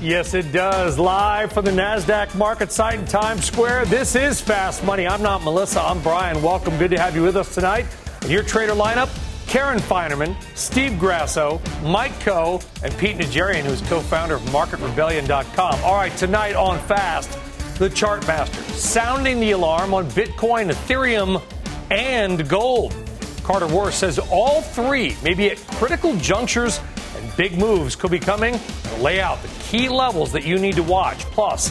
Yes, it does. Live from the NASDAQ market site in Times Square. This is Fast Money. I'm not Melissa. I'm Brian. Welcome. Good to have you with us tonight. Your trader lineup, Karen Finerman, Steve Grasso, Mike Khouw, and Pete Najarian, who's co founder of MarketRebellion.com. All right, tonight on Fast, the chart master sounding the alarm on Bitcoin, Ethereum, and gold. Carter Worth says all three may be at critical junctures and big moves could be coming. Lay out the key levels that you need to watch. Plus,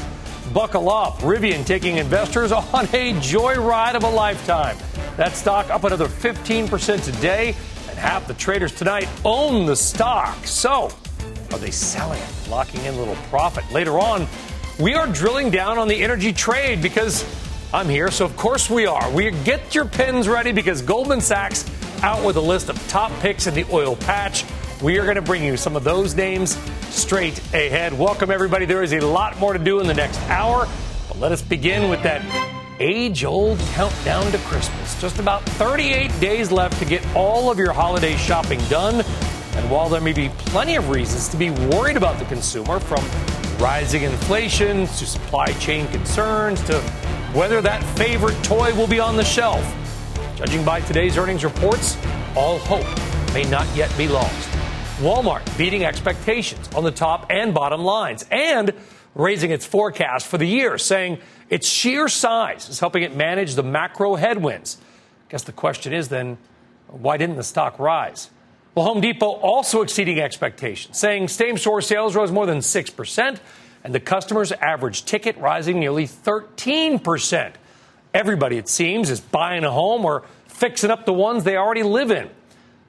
buckle up. Rivian taking investors on a joyride of a lifetime. That stock up another 15% today, and half the traders tonight own the stock. So, are they selling it, locking in a little profit? Later on, we are drilling down on the energy trade because I'm here, so of course we are. We get your pens ready because Goldman Sachs out with a list of top picks in the oil patch. We are going to bring you some of those names straight ahead. Welcome, everybody. There is a lot more to do in the next hour, but let us begin with that age old countdown to Christmas. Just about 38 days left to get all of your holiday shopping done. And while there may be plenty of reasons to be worried about the consumer, from rising inflation to supply chain concerns to whether that favorite toy will be on the shelf, judging by today's earnings reports, all hope may not yet be lost. Walmart beating expectations on the top and bottom lines and raising its forecast for the year, saying its sheer size is helping it manage the macro headwinds. I guess the question is then, why didn't the stock rise? Well, Home Depot also exceeding expectations, saying same store sales rose more than 6%, and the customer's average ticket rising nearly 13%. Everybody, it seems, is buying a home or fixing up the ones they already live in.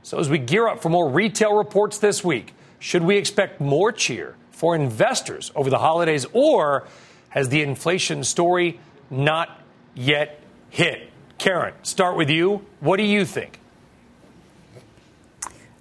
So, as we gear up for more retail reports this week, should we expect more cheer for investors over the holidays, or has the inflation story not yet hit? Karen, start with you. What do you think?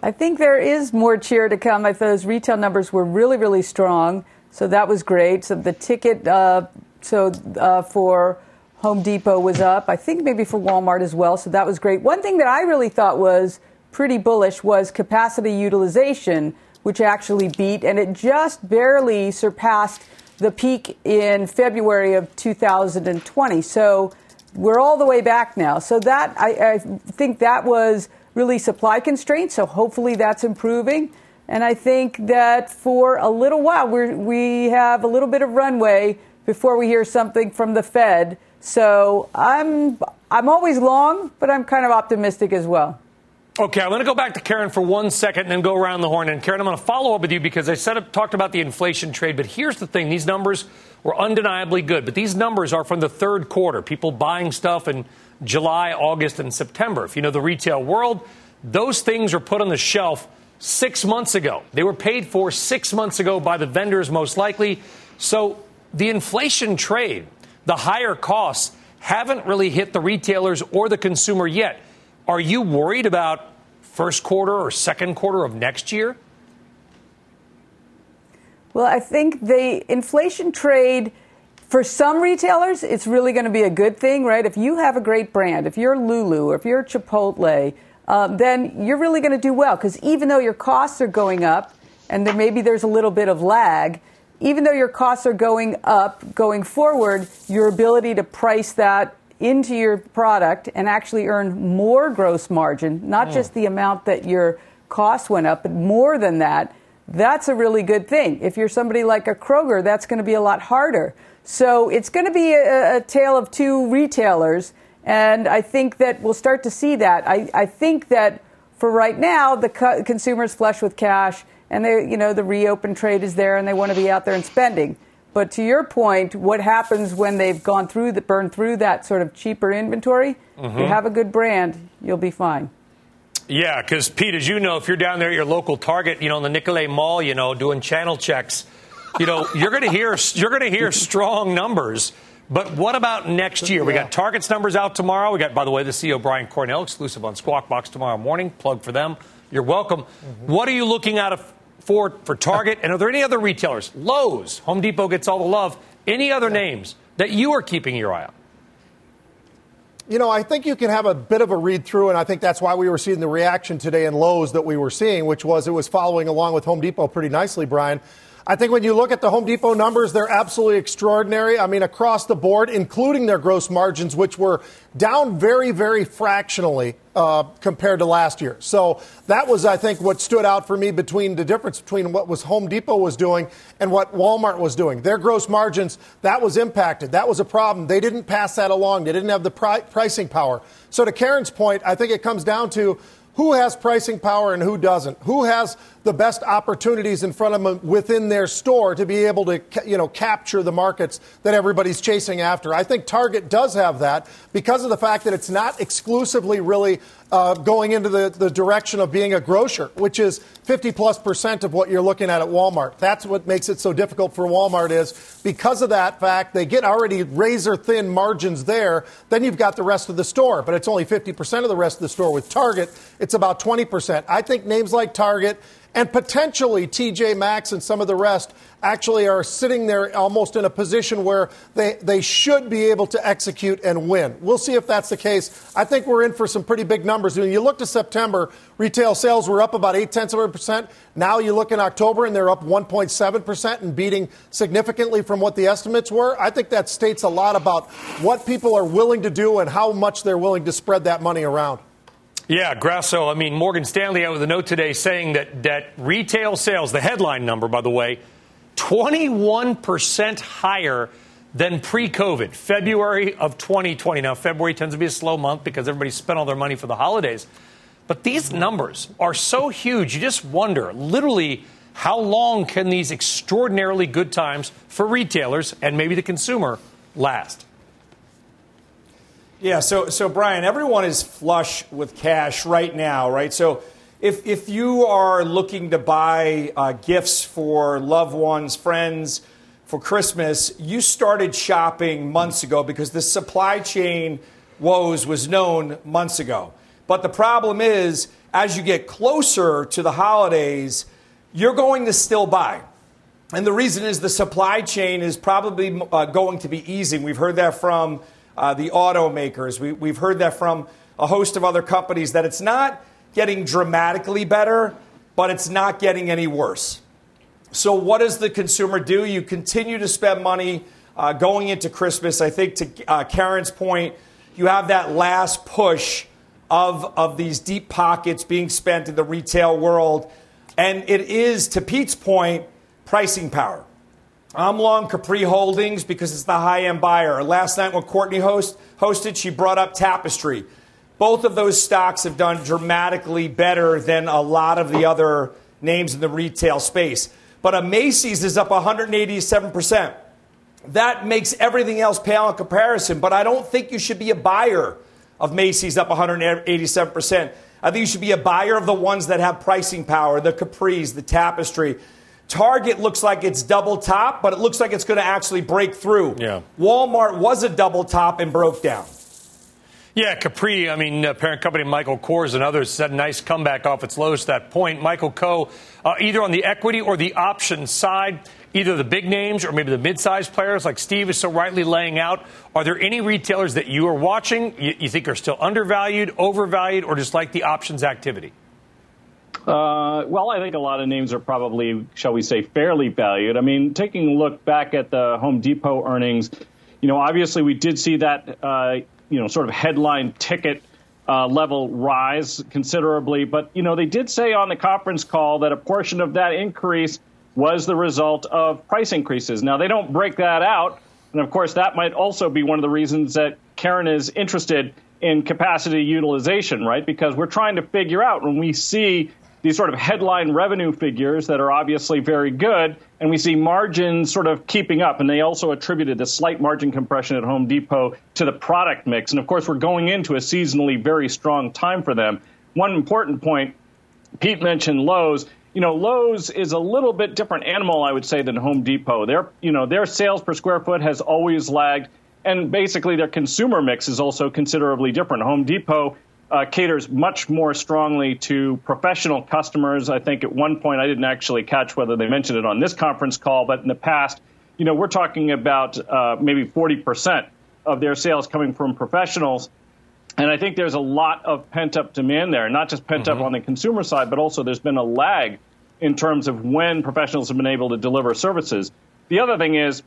I think there is more cheer to come. I thought those retail numbers were really, really strong, so that was great. So the ticket, uh, so uh, for Home Depot was up. I think maybe for Walmart as well. So that was great. One thing that I really thought was pretty bullish was capacity utilization, which actually beat, and it just barely surpassed the peak in February of 2020. So we're all the way back now. So that I, I think that was really supply constraints. So hopefully that's improving. And I think that for a little while we we have a little bit of runway before we hear something from the Fed. So I'm I'm always long, but I'm kind of optimistic as well. Okay, I'm going to go back to Karen for one second and then go around the horn. And Karen, I'm going to follow up with you because I said talked about the inflation trade, but here's the thing: these numbers were undeniably good, but these numbers are from the third quarter. People buying stuff in July, August, and September. If you know the retail world, those things are put on the shelf six months ago. They were paid for six months ago by the vendors, most likely. So the inflation trade, the higher costs, haven't really hit the retailers or the consumer yet. Are you worried about first quarter or second quarter of next year? Well, I think the inflation trade for some retailers, it's really going to be a good thing, right? If you have a great brand, if you're Lulu if you're Chipotle, uh, then you're really going to do well because even though your costs are going up and there maybe there's a little bit of lag, even though your costs are going up going forward, your ability to price that into your product and actually earn more gross margin, not mm. just the amount that your cost went up, but more than that, that's a really good thing. If you're somebody like a Kroger, that's going to be a lot harder. So it's going to be a, a tale of two retailers. And I think that we'll start to see that. I, I think that for right now, the co- consumer's flush with cash and they, you know, the reopen trade is there and they want to be out there and spending. But to your point, what happens when they've gone through the burned through that sort of cheaper inventory? Mm-hmm. You have a good brand, you'll be fine. Yeah, because Pete, as you know, if you're down there at your local Target, you know, in the Nicollet Mall, you know, doing channel checks, you know, you're going to hear you're going to hear strong numbers. But what about next year? We got Target's numbers out tomorrow. We got, by the way, the CEO Brian Cornell exclusive on Squawk Box tomorrow morning. Plug for them. You're welcome. Mm-hmm. What are you looking at for for Target? and are there any other retailers? Lowe's, Home Depot gets all the love. Any other names that you are keeping your eye on? You know, I think you can have a bit of a read through, and I think that's why we were seeing the reaction today in Lowe's that we were seeing, which was it was following along with Home Depot pretty nicely, Brian. I think when you look at the Home Depot numbers, they're absolutely extraordinary. I mean, across the board, including their gross margins, which were down very, very fractionally uh, compared to last year. So that was, I think, what stood out for me between the difference between what was Home Depot was doing and what Walmart was doing. Their gross margins, that was impacted. That was a problem. They didn't pass that along. They didn't have the pri- pricing power. So to Karen's point, I think it comes down to who has pricing power and who doesn't? Who has the best opportunities in front of them within their store to be able to, you know, capture the markets that everybody's chasing after? I think Target does have that because of the fact that it's not exclusively really uh, going into the, the direction of being a grocer, which is 50 plus percent of what you're looking at at Walmart. That's what makes it so difficult for Walmart is because of that fact, they get already razor thin margins there. Then you've got the rest of the store, but it's only 50% of the rest of the store. With Target, it's about 20%. I think names like Target and potentially TJ Maxx and some of the rest actually are sitting there almost in a position where they, they should be able to execute and win. We'll see if that's the case. I think we're in for some pretty big numbers. When you look to September, retail sales were up about eight tenths of a percent. Now you look in October and they're up 1.7 percent and beating significantly from what the estimates were. I think that states a lot about what people are willing to do and how much they're willing to spread that money around. Yeah, Grasso. I mean, Morgan Stanley out with a note today saying that, that retail sales, the headline number, by the way, 21% higher than pre COVID, February of 2020. Now, February tends to be a slow month because everybody spent all their money for the holidays. But these numbers are so huge, you just wonder literally how long can these extraordinarily good times for retailers and maybe the consumer last? Yeah, so so Brian, everyone is flush with cash right now, right? So if if you are looking to buy uh, gifts for loved ones, friends for Christmas, you started shopping months ago because the supply chain woes was known months ago. But the problem is, as you get closer to the holidays, you're going to still buy. And the reason is the supply chain is probably uh, going to be easing. We've heard that from uh, the automakers. We, we've heard that from a host of other companies that it's not getting dramatically better, but it's not getting any worse. So, what does the consumer do? You continue to spend money uh, going into Christmas. I think, to uh, Karen's point, you have that last push of, of these deep pockets being spent in the retail world. And it is, to Pete's point, pricing power. I'm long Capri Holdings because it's the high end buyer. Last night when Courtney host, hosted, she brought up Tapestry. Both of those stocks have done dramatically better than a lot of the other names in the retail space. But a Macy's is up 187%. That makes everything else pale in comparison, but I don't think you should be a buyer of Macy's up 187%. I think you should be a buyer of the ones that have pricing power, the Capris, the Tapestry. Target looks like it's double top, but it looks like it's going to actually break through. Yeah. Walmart was a double top and broke down. Yeah, Capri, I mean, uh, parent company Michael Kors and others a nice comeback off its lows to that point. Michael Kors, uh, either on the equity or the option side, either the big names or maybe the mid-sized players like Steve is so rightly laying out. Are there any retailers that you are watching you, you think are still undervalued, overvalued, or just like the options activity? Uh, well, I think a lot of names are probably, shall we say, fairly valued. I mean, taking a look back at the Home Depot earnings, you know, obviously we did see that, uh, you know, sort of headline ticket uh, level rise considerably. But, you know, they did say on the conference call that a portion of that increase was the result of price increases. Now, they don't break that out. And of course, that might also be one of the reasons that Karen is interested in capacity utilization, right? Because we're trying to figure out when we see these sort of headline revenue figures that are obviously very good, and we see margins sort of keeping up. And they also attributed the slight margin compression at Home Depot to the product mix. And of course, we're going into a seasonally very strong time for them. One important point Pete mentioned Lowe's. you know, Lowe's is a little bit different animal, I would say, than Home Depot. Their, you know, their sales per square foot has always lagged, and basically their consumer mix is also considerably different. Home Depot uh, caters much more strongly to professional customers. I think at one point I didn't actually catch whether they mentioned it on this conference call, but in the past, you know, we're talking about uh, maybe 40 percent of their sales coming from professionals. And I think there's a lot of pent up demand there, not just pent mm-hmm. up on the consumer side, but also there's been a lag in terms of when professionals have been able to deliver services. The other thing is,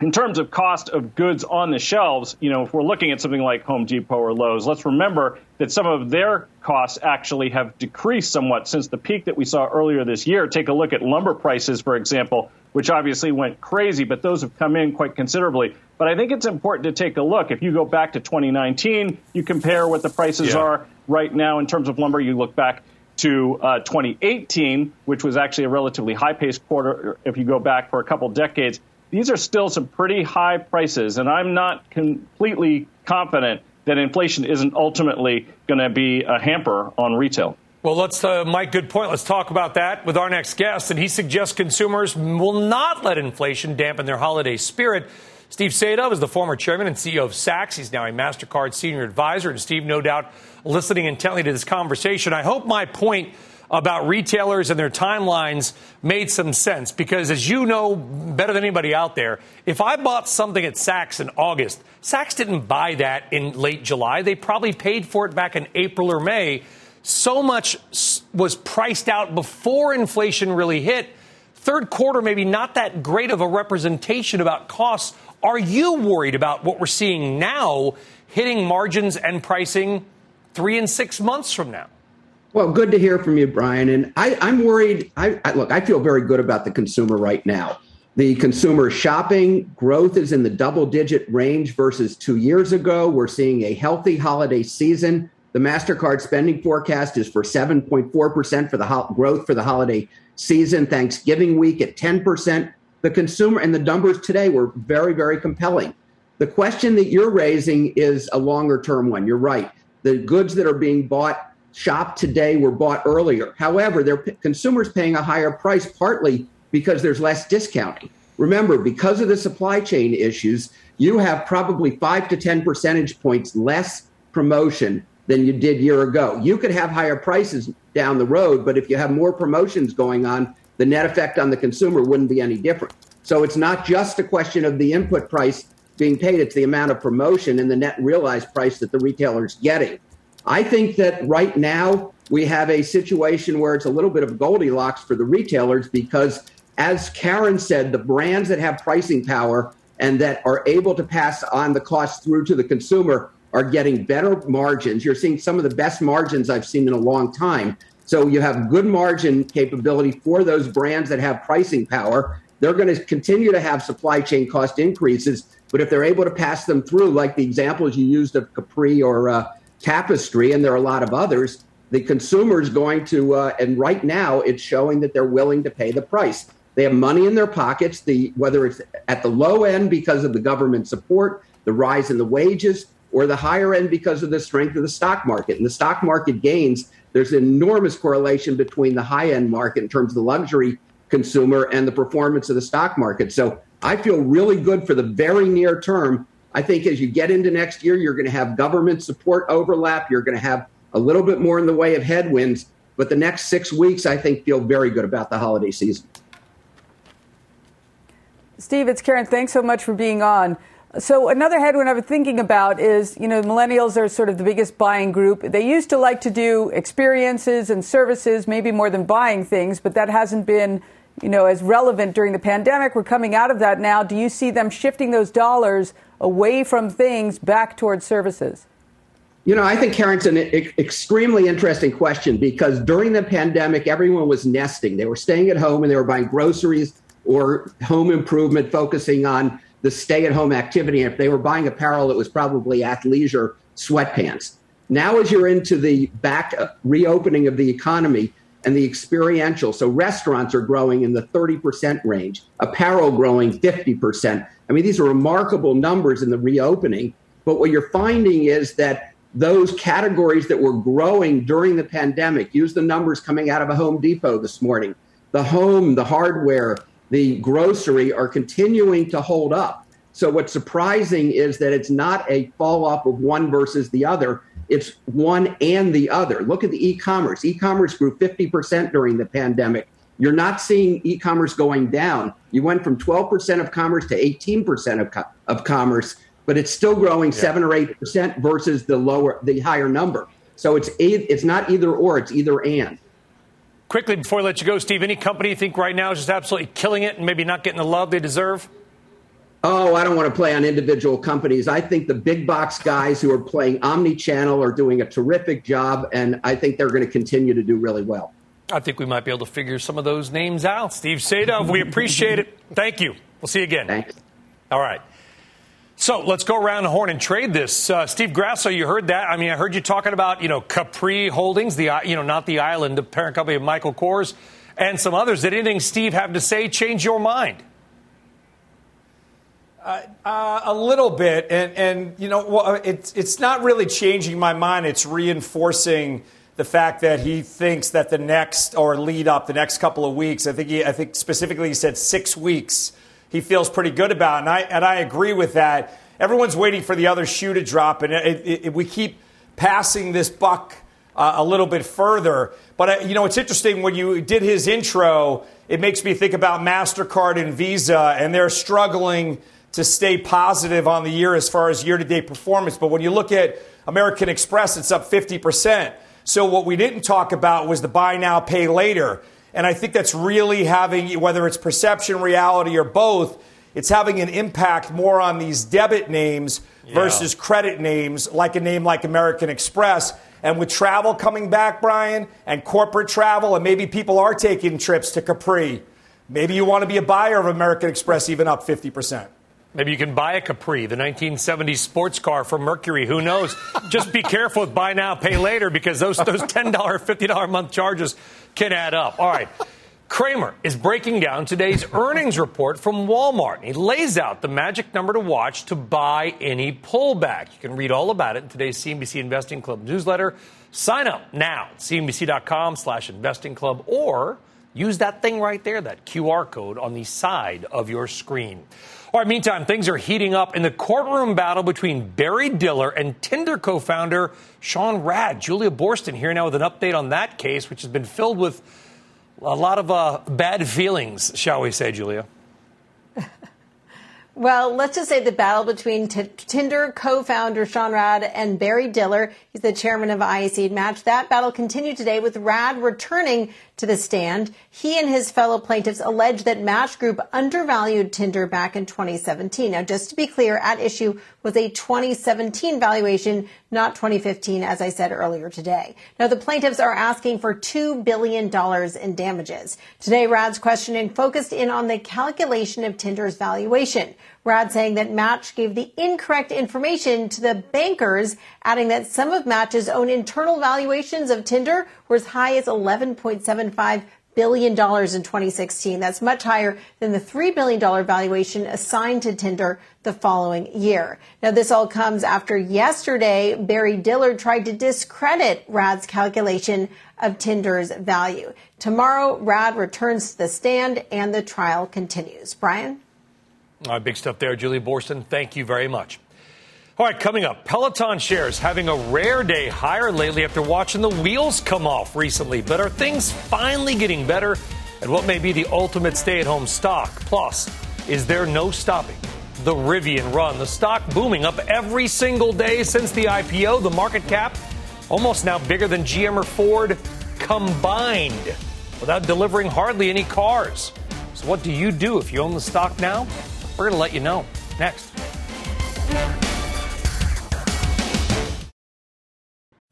in terms of cost of goods on the shelves, you know, if we're looking at something like Home Depot or Lowe's, let's remember that some of their costs actually have decreased somewhat since the peak that we saw earlier this year. Take a look at lumber prices, for example, which obviously went crazy, but those have come in quite considerably. But I think it's important to take a look. If you go back to 2019, you compare what the prices yeah. are right now in terms of lumber, you look back to uh, 2018, which was actually a relatively high paced quarter if you go back for a couple decades. These are still some pretty high prices, and I'm not completely confident that inflation isn't ultimately going to be a hamper on retail. Well, let's, uh, Mike, good point. Let's talk about that with our next guest. And he suggests consumers will not let inflation dampen their holiday spirit. Steve Sadove is the former chairman and CEO of Saks. He's now a MasterCard senior advisor. And Steve, no doubt, listening intently to this conversation. I hope my point about retailers and their timelines made some sense because, as you know better than anybody out there, if I bought something at Saks in August, Saks didn't buy that in late July. They probably paid for it back in April or May so much was priced out before inflation really hit. Third quarter, maybe not that great of a representation about costs. Are you worried about what we're seeing now hitting margins and pricing three and six months from now? Well, good to hear from you, Brian. And I, am worried. I, I, look, I feel very good about the consumer right now. The consumer shopping growth is in the double digit range versus two years ago. We're seeing a healthy holiday season. The MasterCard spending forecast is for 7.4% for the ho- growth for the holiday season, Thanksgiving week at 10%. The consumer and the numbers today were very, very compelling. The question that you're raising is a longer term one. You're right. The goods that are being bought, shopped today, were bought earlier. However, they're consumers paying a higher price partly because there's less discounting. Remember, because of the supply chain issues, you have probably five to 10 percentage points less promotion than you did year ago. You could have higher prices down the road, but if you have more promotions going on, the net effect on the consumer wouldn't be any different. So it's not just a question of the input price being paid, it's the amount of promotion and the net realized price that the retailer is getting. I think that right now we have a situation where it's a little bit of Goldilocks for the retailers because, as Karen said, the brands that have pricing power and that are able to pass on the cost through to the consumer are getting better margins. You're seeing some of the best margins I've seen in a long time. So you have good margin capability for those brands that have pricing power. They're going to continue to have supply chain cost increases, but if they're able to pass them through, like the examples you used of Capri or uh, Tapestry, and there are a lot of others, the consumer is going to, uh, and right now it's showing that they're willing to pay the price. They have money in their pockets. The whether it's at the low end because of the government support, the rise in the wages, or the higher end because of the strength of the stock market. And the stock market gains, there's an enormous correlation between the high end market in terms of the luxury consumer and the performance of the stock market. So I feel really good for the very near term. I think as you get into next year, you're going to have government support overlap. You're going to have a little bit more in the way of headwinds. But the next six weeks, I think, feel very good about the holiday season. Steve, it's Karen. Thanks so much for being on. So another headwind I've been thinking about is, you know, millennials are sort of the biggest buying group. They used to like to do experiences and services, maybe more than buying things, but that hasn't been, you know, as relevant during the pandemic. We're coming out of that now. Do you see them shifting those dollars away from things back towards services? You know, I think Karen's an extremely interesting question because during the pandemic, everyone was nesting. They were staying at home and they were buying groceries or home improvement, focusing on the stay at home activity. And if they were buying apparel, it was probably athleisure sweatpants. Now, as you're into the back uh, reopening of the economy and the experiential, so restaurants are growing in the 30% range, apparel growing 50%. I mean, these are remarkable numbers in the reopening. But what you're finding is that those categories that were growing during the pandemic, use the numbers coming out of a Home Depot this morning. the home, the hardware, the grocery are continuing to hold up. So what's surprising is that it's not a fall off of one versus the other. It's one and the other. Look at the e-commerce. E-commerce grew 50% during the pandemic. You're not seeing e-commerce going down. You went from 12% of commerce to 18% of, co- of commerce, but it's still growing yeah. 7 or 8% versus the lower the higher number. So it's it's not either or, it's either and. Quickly before I let you go, Steve, any company you think right now is just absolutely killing it and maybe not getting the love they deserve? Oh, I don't want to play on individual companies. I think the big box guys who are playing omni-channel are doing a terrific job, and I think they're going to continue to do really well. I think we might be able to figure some of those names out. Steve Sadove, we appreciate it. Thank you. We'll see you again. Thanks. All right. So let's go around the horn and trade this. Uh, Steve Grasso, you heard that. I mean, I heard you talking about, you know, Capri Holdings, the, you know, not the island, the parent company of Michael Kors, and some others. Did anything Steve have to say change your mind? Uh, uh, a little bit, and and you know, well, it's it's not really changing my mind. It's reinforcing the fact that he thinks that the next or lead up the next couple of weeks. I think he, I think specifically he said six weeks. He feels pretty good about, and I and I agree with that. Everyone's waiting for the other shoe to drop, and it, it, it, we keep passing this buck uh, a little bit further. But uh, you know, it's interesting when you did his intro. It makes me think about Mastercard and Visa, and they're struggling to stay positive on the year as far as year to date performance. But when you look at American Express, it's up 50 percent. So what we didn't talk about was the buy now, pay later. And I think that's really having, whether it's perception, reality, or both, it's having an impact more on these debit names yeah. versus credit names, like a name like American Express. And with travel coming back, Brian, and corporate travel, and maybe people are taking trips to Capri, maybe you want to be a buyer of American Express, even up 50%. Maybe you can buy a Capri, the 1970s sports car from Mercury. Who knows? Just be careful with buy now, pay later because those, those $10, $50 a month charges can add up. All right. Cramer is breaking down today's earnings report from Walmart. He lays out the magic number to watch to buy any pullback. You can read all about it in today's CNBC Investing Club newsletter. Sign up now at cnbc.com slash investing club or use that thing right there, that QR code on the side of your screen. All right, meantime, things are heating up in the courtroom battle between Barry Diller and Tinder co founder Sean Rad. Julia Boorstin here now with an update on that case, which has been filled with a lot of uh, bad feelings, shall we say, Julia? Well, let's just say the battle between T- Tinder co-founder Sean Rad and Barry Diller, he's the chairman of IAC Match. That battle continued today with Rad returning to the stand. He and his fellow plaintiffs allege that Match Group undervalued Tinder back in 2017. Now, just to be clear, at issue was a 2017 valuation, not 2015, as I said earlier today. Now, the plaintiffs are asking for $2 billion in damages. Today, Rad's questioning focused in on the calculation of Tinder's valuation. Rad saying that Match gave the incorrect information to the bankers, adding that some of Match's own internal valuations of Tinder were as high as 11.75 billion dollars in 2016. That's much higher than the $3 billion valuation assigned to Tinder the following year. Now, this all comes after yesterday, Barry Diller tried to discredit Rad's calculation of Tinder's value. Tomorrow, Rad returns to the stand and the trial continues. Brian? All right, big stuff there, Julie Boorstin. Thank you very much. All right, coming up, Peloton shares having a rare day higher lately after watching the wheels come off recently. But are things finally getting better? And what may be the ultimate stay at home stock? Plus, is there no stopping the Rivian run? The stock booming up every single day since the IPO. The market cap almost now bigger than GM or Ford combined without delivering hardly any cars. So, what do you do if you own the stock now? We're going to let you know next.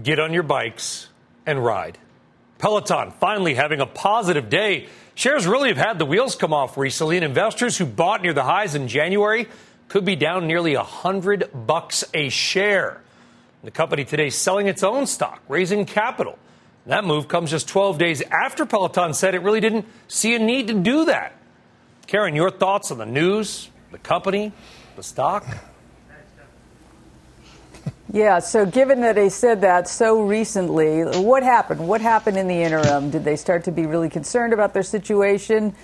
Get on your bikes and ride. Peloton finally having a positive day. Shares really have had the wheels come off recently, and investors who bought near the highs in January could be down nearly a hundred bucks a share. The company today selling its own stock, raising capital. That move comes just 12 days after Peloton said it really didn't see a need to do that. Karen, your thoughts on the news, the company, the stock? Yeah, so given that they said that so recently, what happened? What happened in the interim? Did they start to be really concerned about their situation?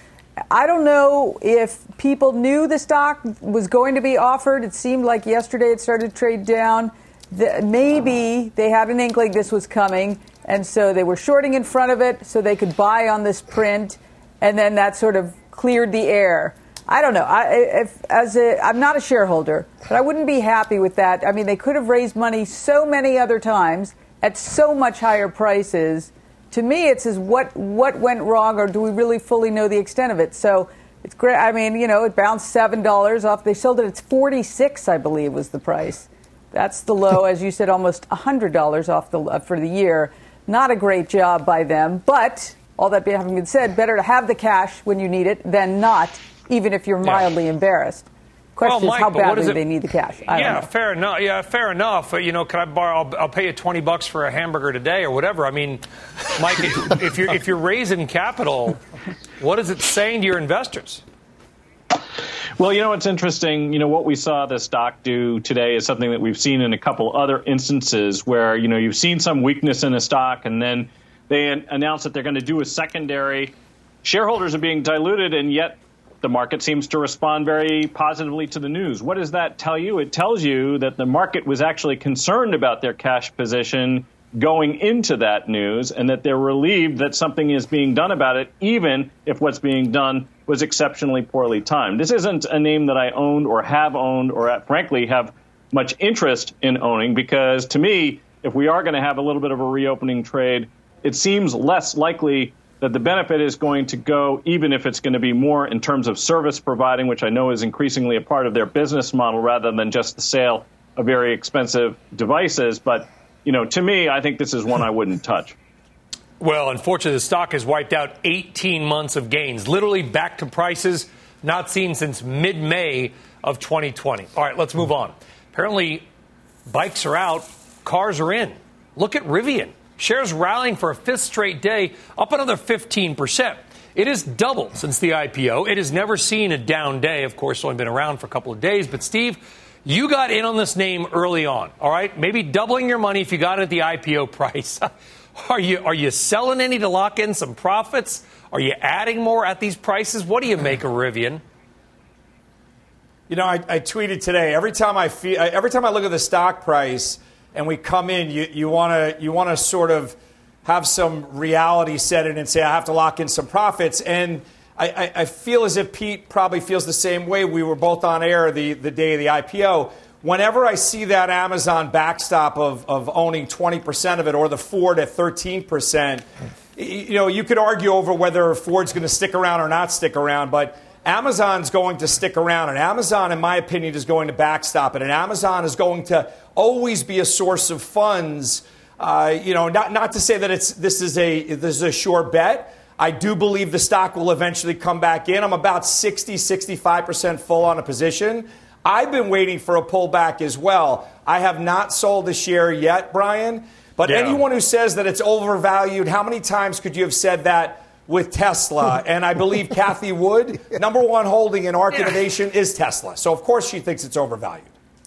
I don't know if people knew the stock was going to be offered. It seemed like yesterday it started to trade down. The, maybe they had an inkling this was coming, and so they were shorting in front of it so they could buy on this print, and then that sort of cleared the air. I don't know. I, if, as a, I'm not a shareholder, but I wouldn't be happy with that. I mean, they could have raised money so many other times at so much higher prices. To me, it says what what went wrong, or do we really fully know the extent of it? So it's great. I mean, you know, it bounced seven dollars off. They sold it at forty six, I believe, was the price. That's the low, as you said, almost hundred dollars off the uh, for the year. Not a great job by them, but all that having been said, better to have the cash when you need it than not even if you're mildly yeah. embarrassed. Question well, Mike, is how badly they need the cash. I yeah, fair enough. Yeah, fair enough. you know, can I borrow? I'll, I'll, pay you twenty bucks for a hamburger today or whatever. I mean, Mike, if you're if you're raising capital, what is it saying to your investors? Well, you know what's interesting. You know what we saw the stock do today is something that we've seen in a couple other instances where you know you've seen some weakness in a stock and then they announced that they're going to do a secondary. Shareholders are being diluted, and yet the market seems to respond very positively to the news. What does that tell you? It tells you that the market was actually concerned about their cash position going into that news and that they're relieved that something is being done about it, even if what's being done was exceptionally poorly timed. This isn't a name that I owned or have owned or, frankly, have much interest in owning because to me, if we are going to have a little bit of a reopening trade, it seems less likely that the benefit is going to go, even if it's going to be more in terms of service providing, which I know is increasingly a part of their business model rather than just the sale of very expensive devices. But, you know, to me, I think this is one I wouldn't touch. Well, unfortunately, the stock has wiped out 18 months of gains, literally back to prices not seen since mid May of 2020. All right, let's move on. Apparently, bikes are out, cars are in. Look at Rivian. Shares rallying for a fifth straight day, up another 15%. It has doubled since the IPO. It has never seen a down day. Of course, only been around for a couple of days. But, Steve, you got in on this name early on, all right? Maybe doubling your money if you got it at the IPO price. are, you, are you selling any to lock in some profits? Are you adding more at these prices? What do you make of Rivian? You know, I, I tweeted today. Every time I feel, every time I look at the stock price, and we come in, you, you want to you want to sort of have some reality set in and say, I have to lock in some profits. And I, I, I, feel as if Pete probably feels the same way. We were both on air the, the day of the IPO. Whenever I see that Amazon backstop of, of owning 20% of it or the Ford at 13%, you know, you could argue over whether Ford's going to stick around or not stick around, but Amazon's going to stick around, and Amazon, in my opinion, is going to backstop it, and Amazon is going to always be a source of funds. Uh, you know, not, not to say that it's this is a this is a sure bet. I do believe the stock will eventually come back in. I'm about 60, 65% full on a position. I've been waiting for a pullback as well. I have not sold a share yet, Brian. But yeah. anyone who says that it's overvalued, how many times could you have said that with Tesla. And I believe Cathie Wood, number one holding in ARK Yeah. Innovation is Tesla. So, of course, she thinks it's overvalued.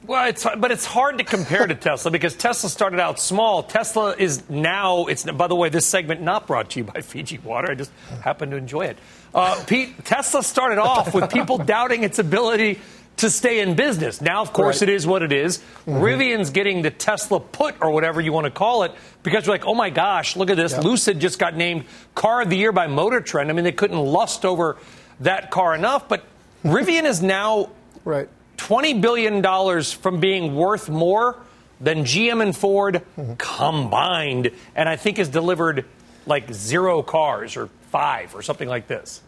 Well, it's but it's hard to compare to Tesla because Tesla started out small. Tesla is now. It's by the way, this segment not brought to you by Fiji Water. I just happen to enjoy it. Uh, Pete, Tesla started off with people doubting its ability to stay in business. Now, of course, Right. it is what it is. Mm-hmm. Rivian's getting the Tesla put or whatever you want to call it because you're like, oh my gosh, look at this. Lucid just got named Car of the Year by Motor Trend. I mean, they couldn't lust over that car enough, but Rivian is now Right. $20 billion from being worth more than GM and Ford mm-hmm. combined, and I think has delivered like zero cars or five or something like this.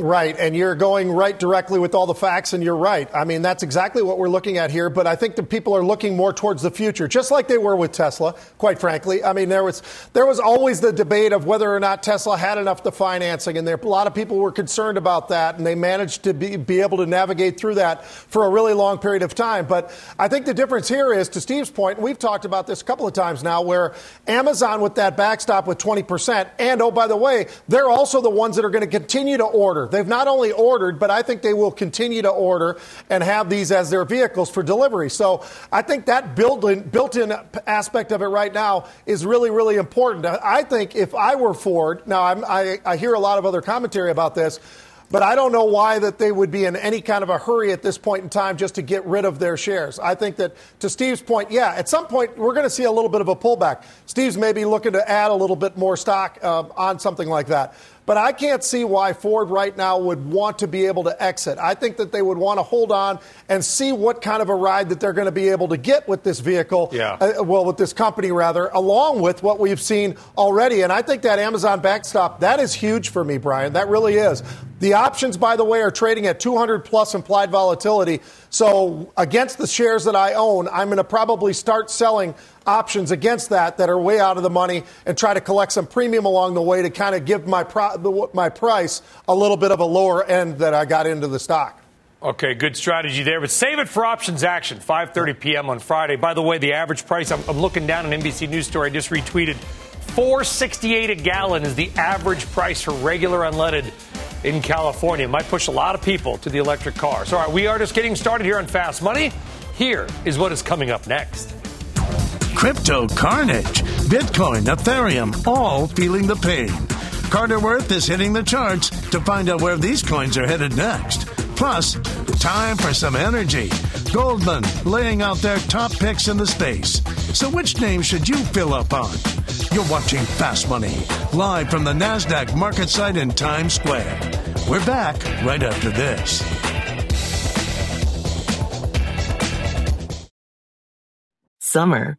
Right, and you're going right directly with all the facts, and you're right. I mean, that's exactly what we're looking at here, but I think the people are looking more towards the future, just like they were with Tesla, quite frankly. I mean, there was, there was always the debate of whether or not Tesla had enough the financing, and there, a lot of people were concerned about that, and they managed to be, be able to navigate through that for a really long period of time. But I think the difference here is, to Steve's point, we've talked about this a couple of times now, where Amazon with that backstop with 20%, and oh, by the way, they're also the ones that are going to continue to order. They've not only ordered, but I think they will continue to order and have these as their vehicles for delivery. So I think that built-in, built-in aspect of it right now is really, really important. I think if I were Ford, now I, I hear a lot of other commentary about this, but I don't know why that they would be in any kind of a hurry at this point in time just to get rid of their shares. I think that to Steve's point, yeah, at some point we're going to see a little bit of a pullback. Steve's maybe looking to add a little bit more stock uh, on something like that. But I can't see why Ford right now would want to be able to exit. I think that they would want to hold on and see what kind of a ride that they're going to be able to get with this vehicle. Yeah. Uh, well, with this company rather, along with what we've seen already. And I think that Amazon backstop that is huge for me, Brian. That really is. The options, by the way, are trading at 200 plus implied volatility. So against the shares that I own, I'm going to probably start selling options against that that are way out of the money and try to collect some premium along the way to kind of give my pro- my price a little bit of a lower end that I got into the stock. Okay, good strategy there. But save it for options action, 5:30 p.m. on Friday. By the way, the average price. I'm, I'm looking down an NBC News story I just retweeted. 468 a gallon is the average price for regular unleaded in California. It might push a lot of people to the electric cars. All right, we are just getting started here on Fast Money. Here is what is coming up next. Crypto carnage. Bitcoin, Ethereum, all feeling the pain. Carter Worth is hitting the charts to find out where these coins are headed next. Plus, time for some energy. Goldman laying out their top picks in the space. So, which name should you fill up on? You're watching Fast Money, live from the NASDAQ market site in Times Square. We're back right after this. Summer,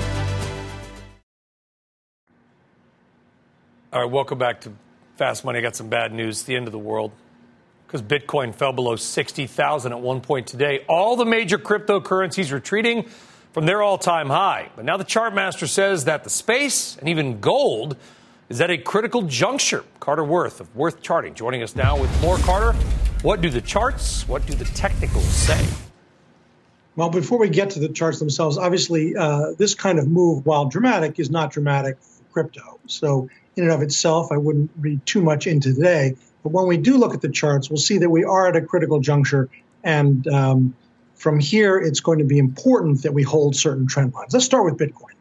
All right, welcome back to Fast Money. I got some bad news. The end of the world. Because Bitcoin fell below 60,000 at one point today. All the major cryptocurrencies retreating from their all time high. But now the chart master says that the space and even gold is at a critical juncture. Carter Worth of Worth Charting joining us now with more. Carter, what do the charts, what do the technicals say? Well, before we get to the charts themselves, obviously, uh, this kind of move, while dramatic, is not dramatic for crypto. So, in and of itself, I wouldn't read too much into today. But when we do look at the charts, we'll see that we are at a critical juncture. And um, from here, it's going to be important that we hold certain trend lines. Let's start with Bitcoin.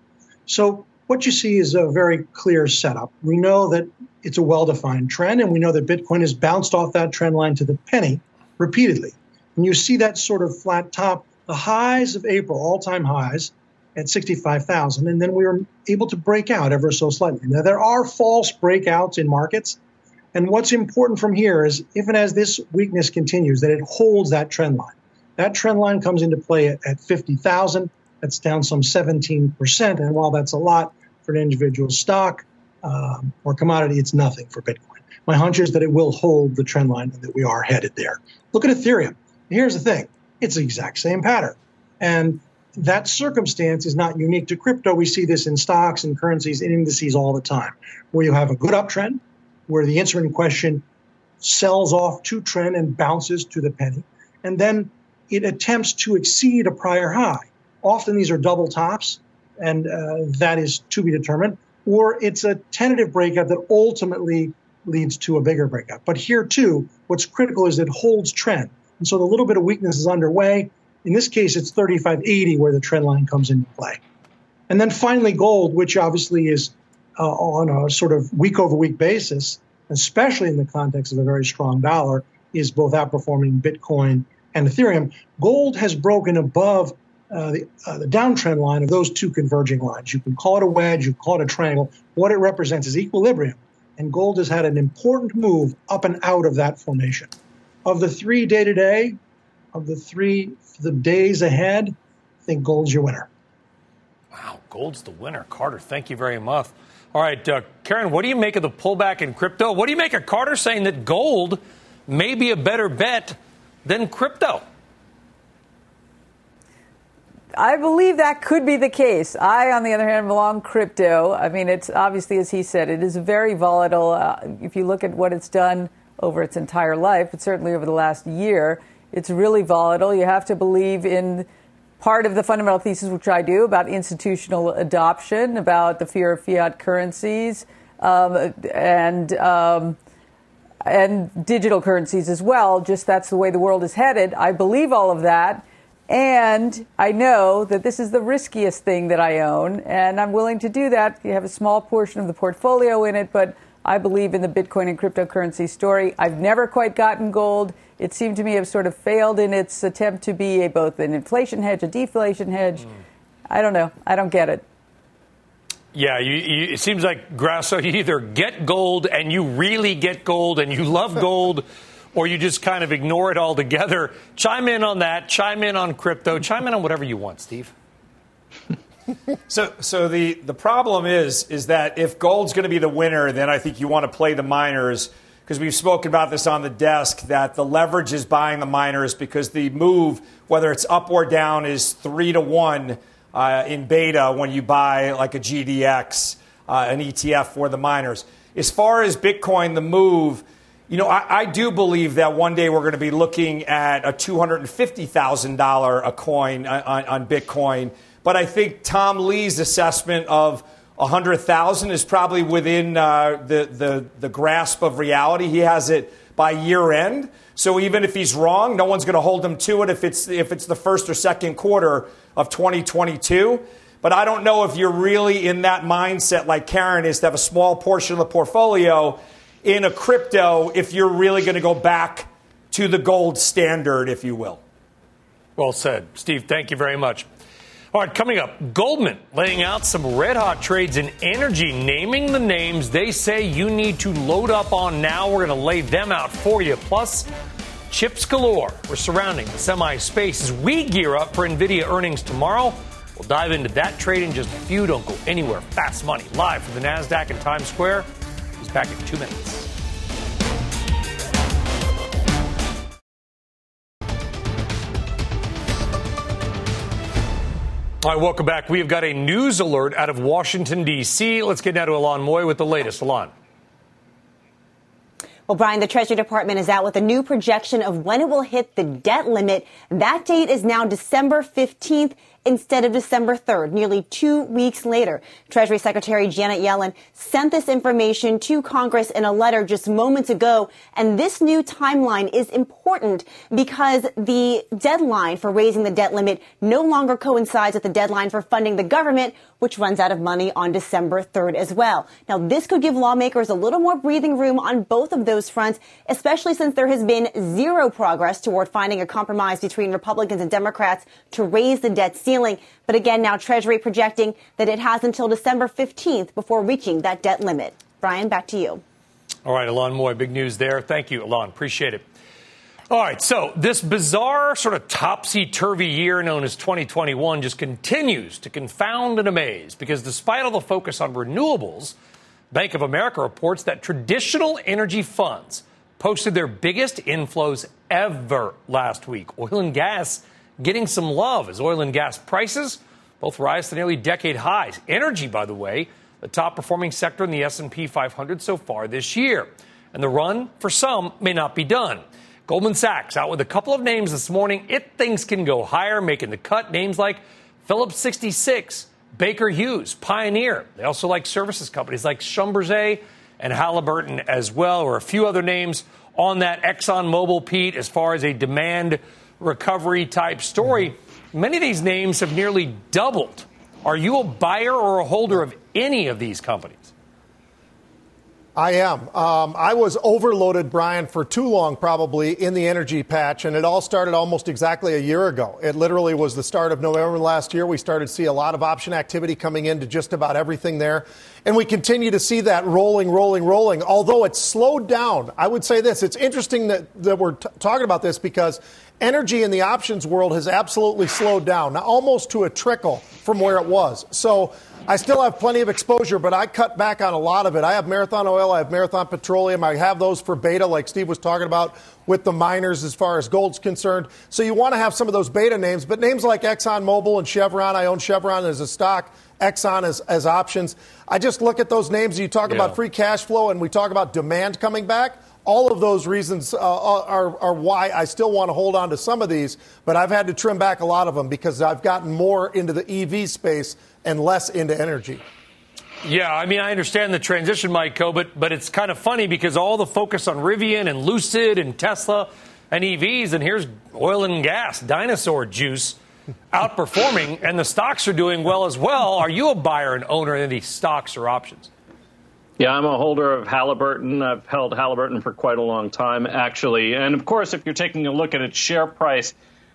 So, what you see is a very clear setup. We know that it's a well defined trend, and we know that Bitcoin has bounced off that trend line to the penny repeatedly. And you see that sort of flat top, the highs of April, all time highs at 65,000, and then we were able to break out ever so slightly. Now, there are false breakouts in markets. And what's important from here is if and as this weakness continues, that it holds that trend line. That trend line comes into play at, at 50,000. That's down some 17%. And while that's a lot for an individual stock um, or commodity, it's nothing for Bitcoin. My hunch is that it will hold the trend line and that we are headed there. Look at Ethereum. Here's the thing it's the exact same pattern. And that circumstance is not unique to crypto. We see this in stocks and currencies and indices all the time, where you have a good uptrend, where the instrument in question sells off to trend and bounces to the penny, and then it attempts to exceed a prior high. Often these are double tops, and uh, that is to be determined, or it's a tentative breakout that ultimately leads to a bigger breakout. But here too, what's critical is it holds trend. And so the little bit of weakness is underway. In this case, it's 3580 where the trend line comes into play. And then finally, gold, which obviously is uh, on a sort of week over week basis, especially in the context of a very strong dollar, is both outperforming Bitcoin and Ethereum. Gold has broken above uh, the, uh, the downtrend line of those two converging lines. You can call it a wedge, you can call it a triangle. What it represents is equilibrium. And gold has had an important move up and out of that formation. Of the three day to day, of the three the days ahead, I think gold's your winner. Wow, gold's the winner. Carter, thank you very much. All right, uh, Karen, what do you make of the pullback in crypto? What do you make of Carter saying that gold may be a better bet than crypto? I believe that could be the case. I, on the other hand, belong crypto. I mean, it's obviously, as he said, it is very volatile. Uh, if you look at what it's done over its entire life, but certainly over the last year, it's really volatile. You have to believe in part of the fundamental thesis, which I do, about institutional adoption, about the fear of fiat currencies, um, and um, and digital currencies as well. Just that's the way the world is headed. I believe all of that. And I know that this is the riskiest thing that I own, and I'm willing to do that. You have a small portion of the portfolio in it, but I believe in the Bitcoin and cryptocurrency story. I've never quite gotten gold. It seemed to me have sort of failed in its attempt to be a, both an inflation hedge, a deflation hedge. Mm. I don't know. I don't get it. Yeah, you, you, it seems like Grasso, you either get gold and you really get gold and you love gold or you just kind of ignore it altogether. Chime in on that. Chime in on crypto. Chime in on whatever you want, Steve. so, so the, the problem is is that if gold's going to be the winner, then I think you want to play the miners because we've spoken about this on the desk that the leverage is buying the miners because the move, whether it's up or down, is three to one uh, in beta when you buy like a GDX, uh, an ETF for the miners. As far as Bitcoin, the move you know, I, I, do believe that one day we're going to be looking at a $250,000 a coin uh, on, on, Bitcoin. But I think Tom Lee's assessment of 100,000 is probably within uh, the, the, the grasp of reality. He has it by year end. So even if he's wrong, no one's going to hold him to it if it's, if it's the first or second quarter of 2022. But I don't know if you're really in that mindset like Karen is to have a small portion of the portfolio in a crypto if you're really going to go back to the gold standard, if you will. Well said. Steve, thank you very much. All right, coming up, Goldman laying out some red hot trades in energy, naming the names they say you need to load up on now. We're going to lay them out for you. Plus, chips galore. We're surrounding the semi space as we gear up for NVIDIA earnings tomorrow. We'll dive into that trade in just a few. Don't go anywhere. Fast money live from the NASDAQ in Times Square He's back in two minutes. All right, welcome back. We have got a news alert out of Washington, D.C. Let's get now to Ylan Mui with the latest. Ylan. Well, Brian, the Treasury Department is out with a new projection of when it will hit the debt limit. That date is now December 15th instead of December 3rd, nearly two weeks later. Treasury Secretary Janet Yellen sent this information to Congress in a letter just moments ago. And this new timeline is important because the deadline for raising the debt limit no longer coincides with the deadline for funding the government, which runs out of money on December 3rd as well. Now, this could give lawmakers a little more breathing room on both of those fronts, especially since there has been zero progress toward finding a compromise between Republicans and Democrats to raise the debt ceiling. But again, now Treasury projecting that it has until December 15th before reaching that debt limit. Brian, back to you. All right, Ylan Mui, big news there. Thank you, Ylan. Appreciate it. All right, so this bizarre, sort of topsy turvy year known as 2021 just continues to confound and amaze because despite all the focus on renewables, Bank of America reports that traditional energy funds posted their biggest inflows ever last week. Oil and gas getting some love as oil and gas prices both rise to nearly decade highs. Energy, by the way, the top performing sector in the S&P 500 so far this year. And the run for some may not be done. Goldman Sachs out with a couple of names this morning. It things can go higher, making the cut. Names like Phillips 66, Baker Hughes, Pioneer. They also like services companies like Schlumberger and Halliburton as well, or a few other names on that ExxonMobil, Pete, as far as a demand recovery type story. Many of these names have nearly doubled. Are you a buyer or a holder of any of these companies? I am. Um, I was overloaded, Brian, for too long, probably, in the energy patch, and it all started almost exactly a year ago. It literally was the start of November last year. We started to see a lot of option activity coming into just about everything there. And we continue to see that rolling, rolling, rolling, although it's slowed down. I would say this it's interesting that, that we're t- talking about this because energy in the options world has absolutely slowed down, now almost to a trickle from where it was. So I still have plenty of exposure, but I cut back on a lot of it. I have Marathon Oil, I have Marathon Petroleum, I have those for beta, like Steve was talking about with the miners as far as gold's concerned. So you want to have some of those beta names, but names like ExxonMobil and Chevron, I own Chevron as a stock. Exxon as, as options. I just look at those names. You talk yeah. about free cash flow and we talk about demand coming back. All of those reasons uh, are, are why I still want to hold on to some of these, but I've had to trim back a lot of them because I've gotten more into the EV space and less into energy. Yeah, I mean, I understand the transition, Mike but, but it's kind of funny because all the focus on Rivian and Lucid and Tesla and EVs, and here's oil and gas, dinosaur juice outperforming, and the stocks are doing well as well. Are you a buyer and owner in these stocks or options? Yeah, I'm a holder of Halliburton. I've held Halliburton for quite a long time, actually. And of course, if you're taking a look at its share price,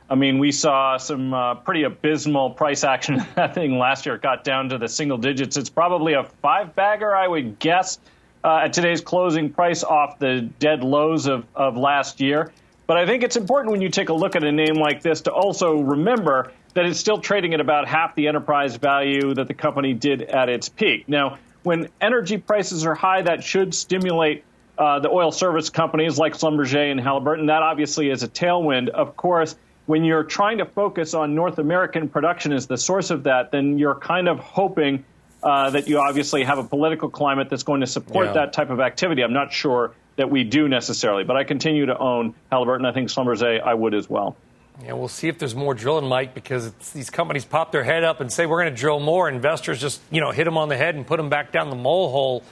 I mean, we saw some uh, pretty abysmal price action. that thing last year It got down to the single digits. It's probably a five bagger, I would guess, uh, at today's closing price off the dead lows of, of last year. But I think it's important when you take a look at a name like this to also remember that it's still trading at about half the enterprise value that the company did at its peak. Now, when energy prices are high, that should stimulate uh, the oil service companies like Schlumberger and Halliburton. That obviously is a tailwind. Of course, when you're trying to focus on North American production as the source of that, then you're kind of hoping uh, that you obviously have a political climate that's going to support yeah. that type of activity. I'm not sure that we do necessarily, but I continue to own Halliburton. I think Schlumberger I would as well. Yeah, we'll see if there's more drilling, Mike, because these companies pop their head up and say we're going to drill more. Investors just you know hit them on the head and put them back down the mole hole.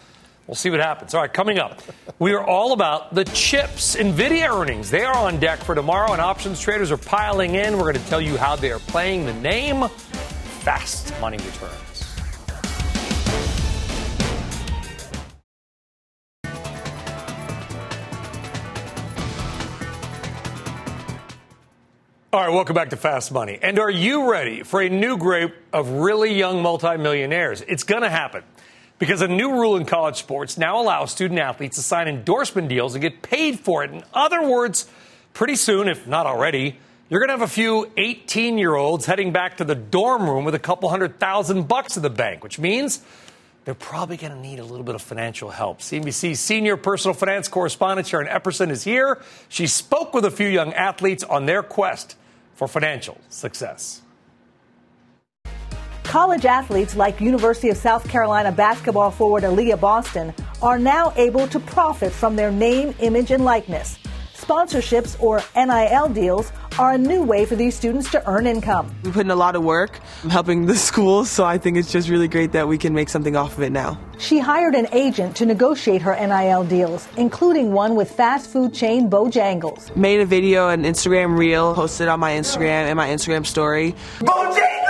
We'll see what happens. All right, coming up, we are all about the chips. NVIDIA earnings, they are on deck for tomorrow, and options traders are piling in. We're going to tell you how they are playing the name. Fast money returns. All right, welcome back to Fast Money. And are you ready for a new group of really young multimillionaires? It's going to happen because a new rule in college sports now allows student athletes to sign endorsement deals and get paid for it. In other words, pretty soon, if not already, you're going to have a few 18 year olds heading back to the dorm room with a couple hundred thousand bucks in the bank, which means they're probably going to need a little bit of financial help. CNBC's senior personal finance correspondent Sharon Epperson is here. She spoke with a few young athletes on their quest for financial success. College athletes like University of South Carolina basketball forward Aliyah Boston are now able to profit from their name, image, and likeness. Sponsorships or NIL deals are a new way for these students to earn income. We put in a lot of work helping the schools, so I think it's just really great that we can make something off of it now. She hired an agent to negotiate her NIL deals, including one with fast food chain Bojangles. Made a video, an Instagram reel, posted on my Instagram and my Instagram story. Bojangles!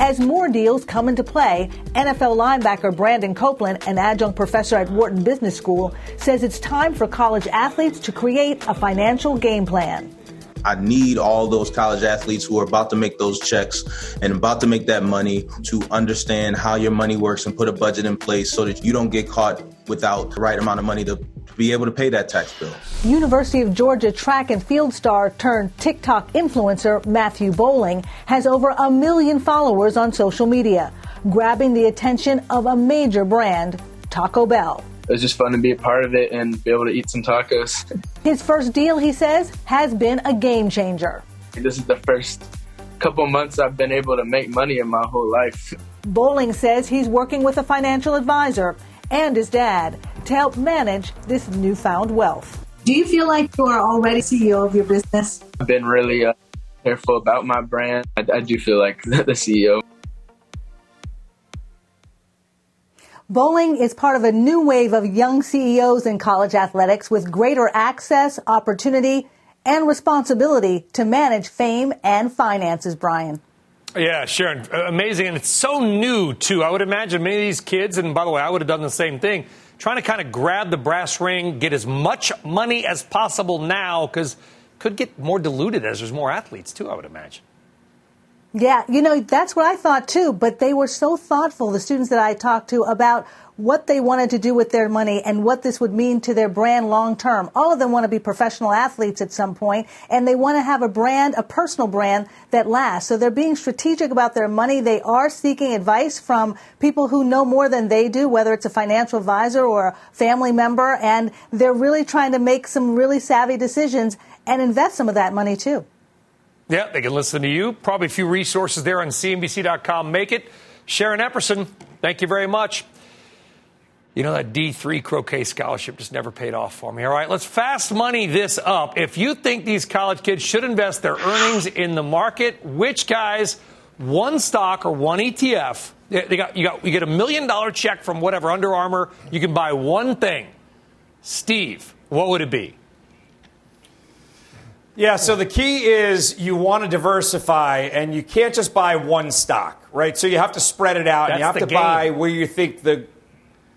As more deals come into play, NFL linebacker Brandon Copeland, an adjunct professor at Wharton Business School, says it's time for college athletes to create a financial game plan. I need all those college athletes who are about to make those checks and about to make that money to understand how your money works and put a budget in place so that you don't get caught without the right amount of money to be able to pay that tax bill. University of Georgia track and field star turned TikTok influencer Matthew Bowling has over a million followers on social media, grabbing the attention of a major brand, Taco Bell. It was just fun to be a part of it and be able to eat some tacos. His first deal, he says, has been a game changer. This is the first couple months I've been able to make money in my whole life. Bowling says he's working with a financial advisor and his dad to help manage this newfound wealth. Do you feel like you are already CEO of your business? I've been really uh, careful about my brand. I, I do feel like the CEO. Bowling is part of a new wave of young CEOs in college athletics with greater access, opportunity, and responsibility to manage fame and finances, Brian. Yeah, Sharon, uh, amazing. And it's so new, too. I would imagine many of these kids, and by the way, I would have done the same thing, trying to kind of grab the brass ring, get as much money as possible now, because could get more diluted as there's more athletes, too, I would imagine. Yeah, you know, that's what I thought too, but they were so thoughtful, the students that I talked to, about what they wanted to do with their money and what this would mean to their brand long term. All of them want to be professional athletes at some point, and they want to have a brand, a personal brand that lasts. So they're being strategic about their money. They are seeking advice from people who know more than they do, whether it's a financial advisor or a family member, and they're really trying to make some really savvy decisions and invest some of that money too. Yeah, they can listen to you. Probably a few resources there on CNBC.com. Make it. Sharon Epperson, thank you very much. You know, that D3 croquet scholarship just never paid off for me. All right, let's fast money this up. If you think these college kids should invest their earnings in the market, which guys, one stock or one ETF, they got, you, got, you get a million dollar check from whatever, Under Armour, you can buy one thing. Steve, what would it be? Yeah, so the key is you want to diversify and you can't just buy one stock, right? So you have to spread it out That's and you have to game. buy where you think the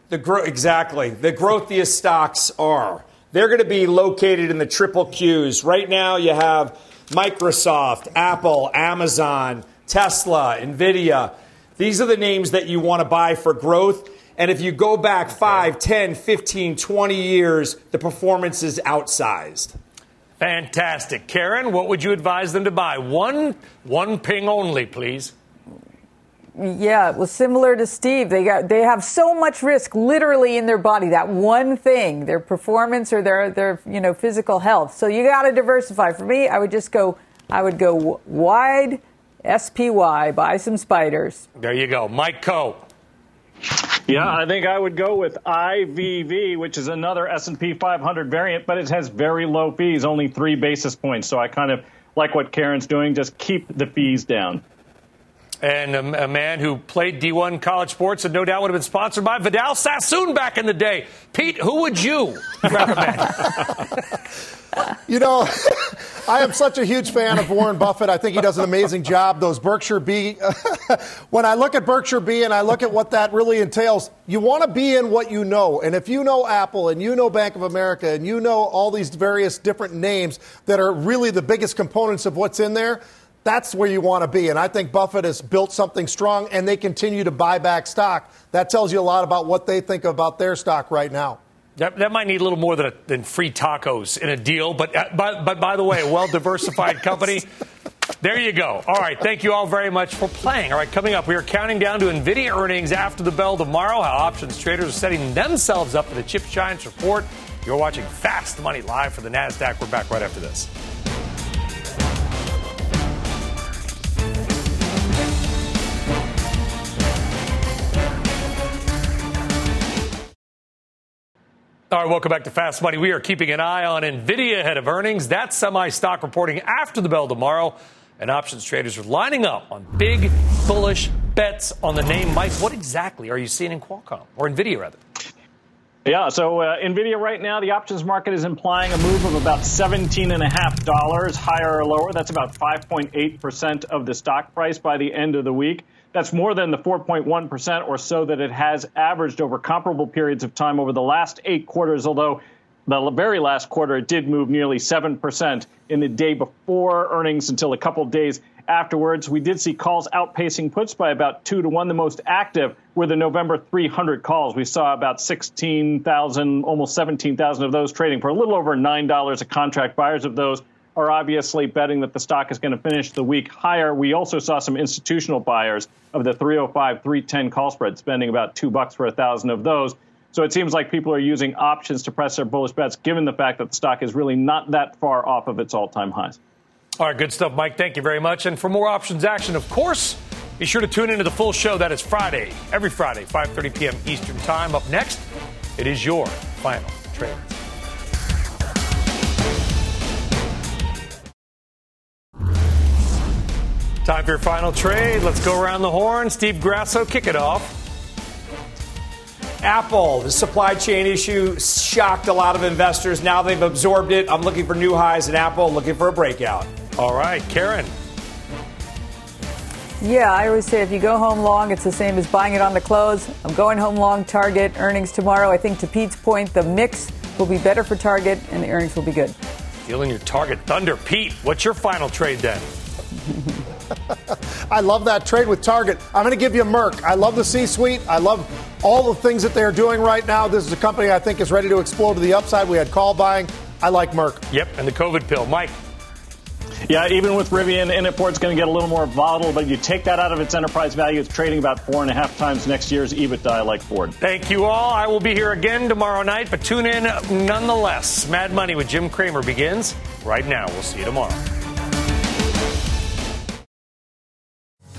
the gro- exactly the growthiest stocks are. They're going to be located in the triple Qs. Right now you have Microsoft, Apple, Amazon, Tesla, Nvidia. These are the names that you want to buy for growth. And if you go back 5, 10, 15, 20 years, the performance is outsized. Fantastic. Karen, what would you advise them to buy? One, one ping only, please. Yeah, well, similar to Steve, they got they have so much risk literally in their body. That one thing, their performance or their their you know physical health. So you got to diversify. For me, I would just go. I would go wide, SPY, buy some spiders. There you go, Mike Khouw. Yeah, I think I would go with IVV, which is another S&P 500 variant, but it has very low fees, only three basis points. So I kind of like what Karen's doing. Just keep the fees down. And a, a man who played D1 college sports and no doubt would have been sponsored by Vidal Sassoon back in the day. Pete, who would you recommend? You know, I am such a huge fan of Warren Buffett. I think he does an amazing job. Those Berkshire B, when I look at Berkshire B and I look at what that really entails, you want to be in what you know. And if you know Apple and you know Bank of America and you know all these various different names that are really the biggest components of what's in there, that's where you want to be. And I think Buffett has built something strong and they continue to buy back stock. That tells you a lot about what they think about their stock right now. That, that might need a little more than, a, than free tacos in a deal. But, uh, but, but by the way, a well diversified company. There you go. All right. Thank you all very much for playing. All right. Coming up, we are counting down to NVIDIA earnings after the bell tomorrow. How options traders are setting themselves up for the Chip Giants report. You're watching Fast Money live for the NASDAQ. We're back right after this. All right, welcome back to Fast Money. We are keeping an eye on NVIDIA ahead of earnings. That semi stock reporting after the bell tomorrow. And options traders are lining up on big, bullish bets on the name. Mike, what exactly are you seeing in Qualcomm, or NVIDIA rather? Yeah, so uh, NVIDIA right now, the options market is implying a move of about $17.5 higher or lower. That's about 5.8% of the stock price by the end of the week. That's more than the 4.1% or so that it has averaged over comparable periods of time over the last eight quarters, although the very last quarter it did move nearly 7% in the day before earnings until a couple days afterwards. We did see calls outpacing puts by about two to one. The most active were the November 300 calls. We saw about 16,000, almost 17,000 of those trading for a little over $9 a contract. Buyers of those are obviously betting that the stock is going to finish the week higher. We also saw some institutional buyers of the 305, 310 call spread spending about two bucks for a thousand of those. So it seems like people are using options to press their bullish bets, given the fact that the stock is really not that far off of its all time highs. All right, good stuff, Mike. Thank you very much. And for more options action, of course, be sure to tune into the full show. That is Friday, every Friday, 5:30 p.m. Eastern Time. Up next, it is your final trade. Time for your final trade. Let's go around the horn. Steve Grasso, kick it off. Apple, the supply chain issue shocked a lot of investors. Now they've absorbed it. I'm looking for new highs in Apple, looking for a breakout. All right, Karen. Yeah, I always say if you go home long, it's the same as buying it on the close. I'm going home long, Target earnings tomorrow. I think to Pete's point, the mix will be better for Target and the earnings will be good. Feeling your Target thunder. Pete, what's your final trade then? I love that trade with Target. I'm going to give you Merck. I love the C suite. I love all the things that they're doing right now. This is a company I think is ready to explode to the upside. We had call buying. I like Merck. Yep, and the COVID pill. Mike. Yeah, even with Rivian, Innoport it's going to get a little more volatile, but you take that out of its enterprise value, it's trading about four and a half times next year's EBITDA like Ford. Thank you all. I will be here again tomorrow night, but tune in nonetheless. Mad Money with Jim Cramer begins right now. We'll see you tomorrow.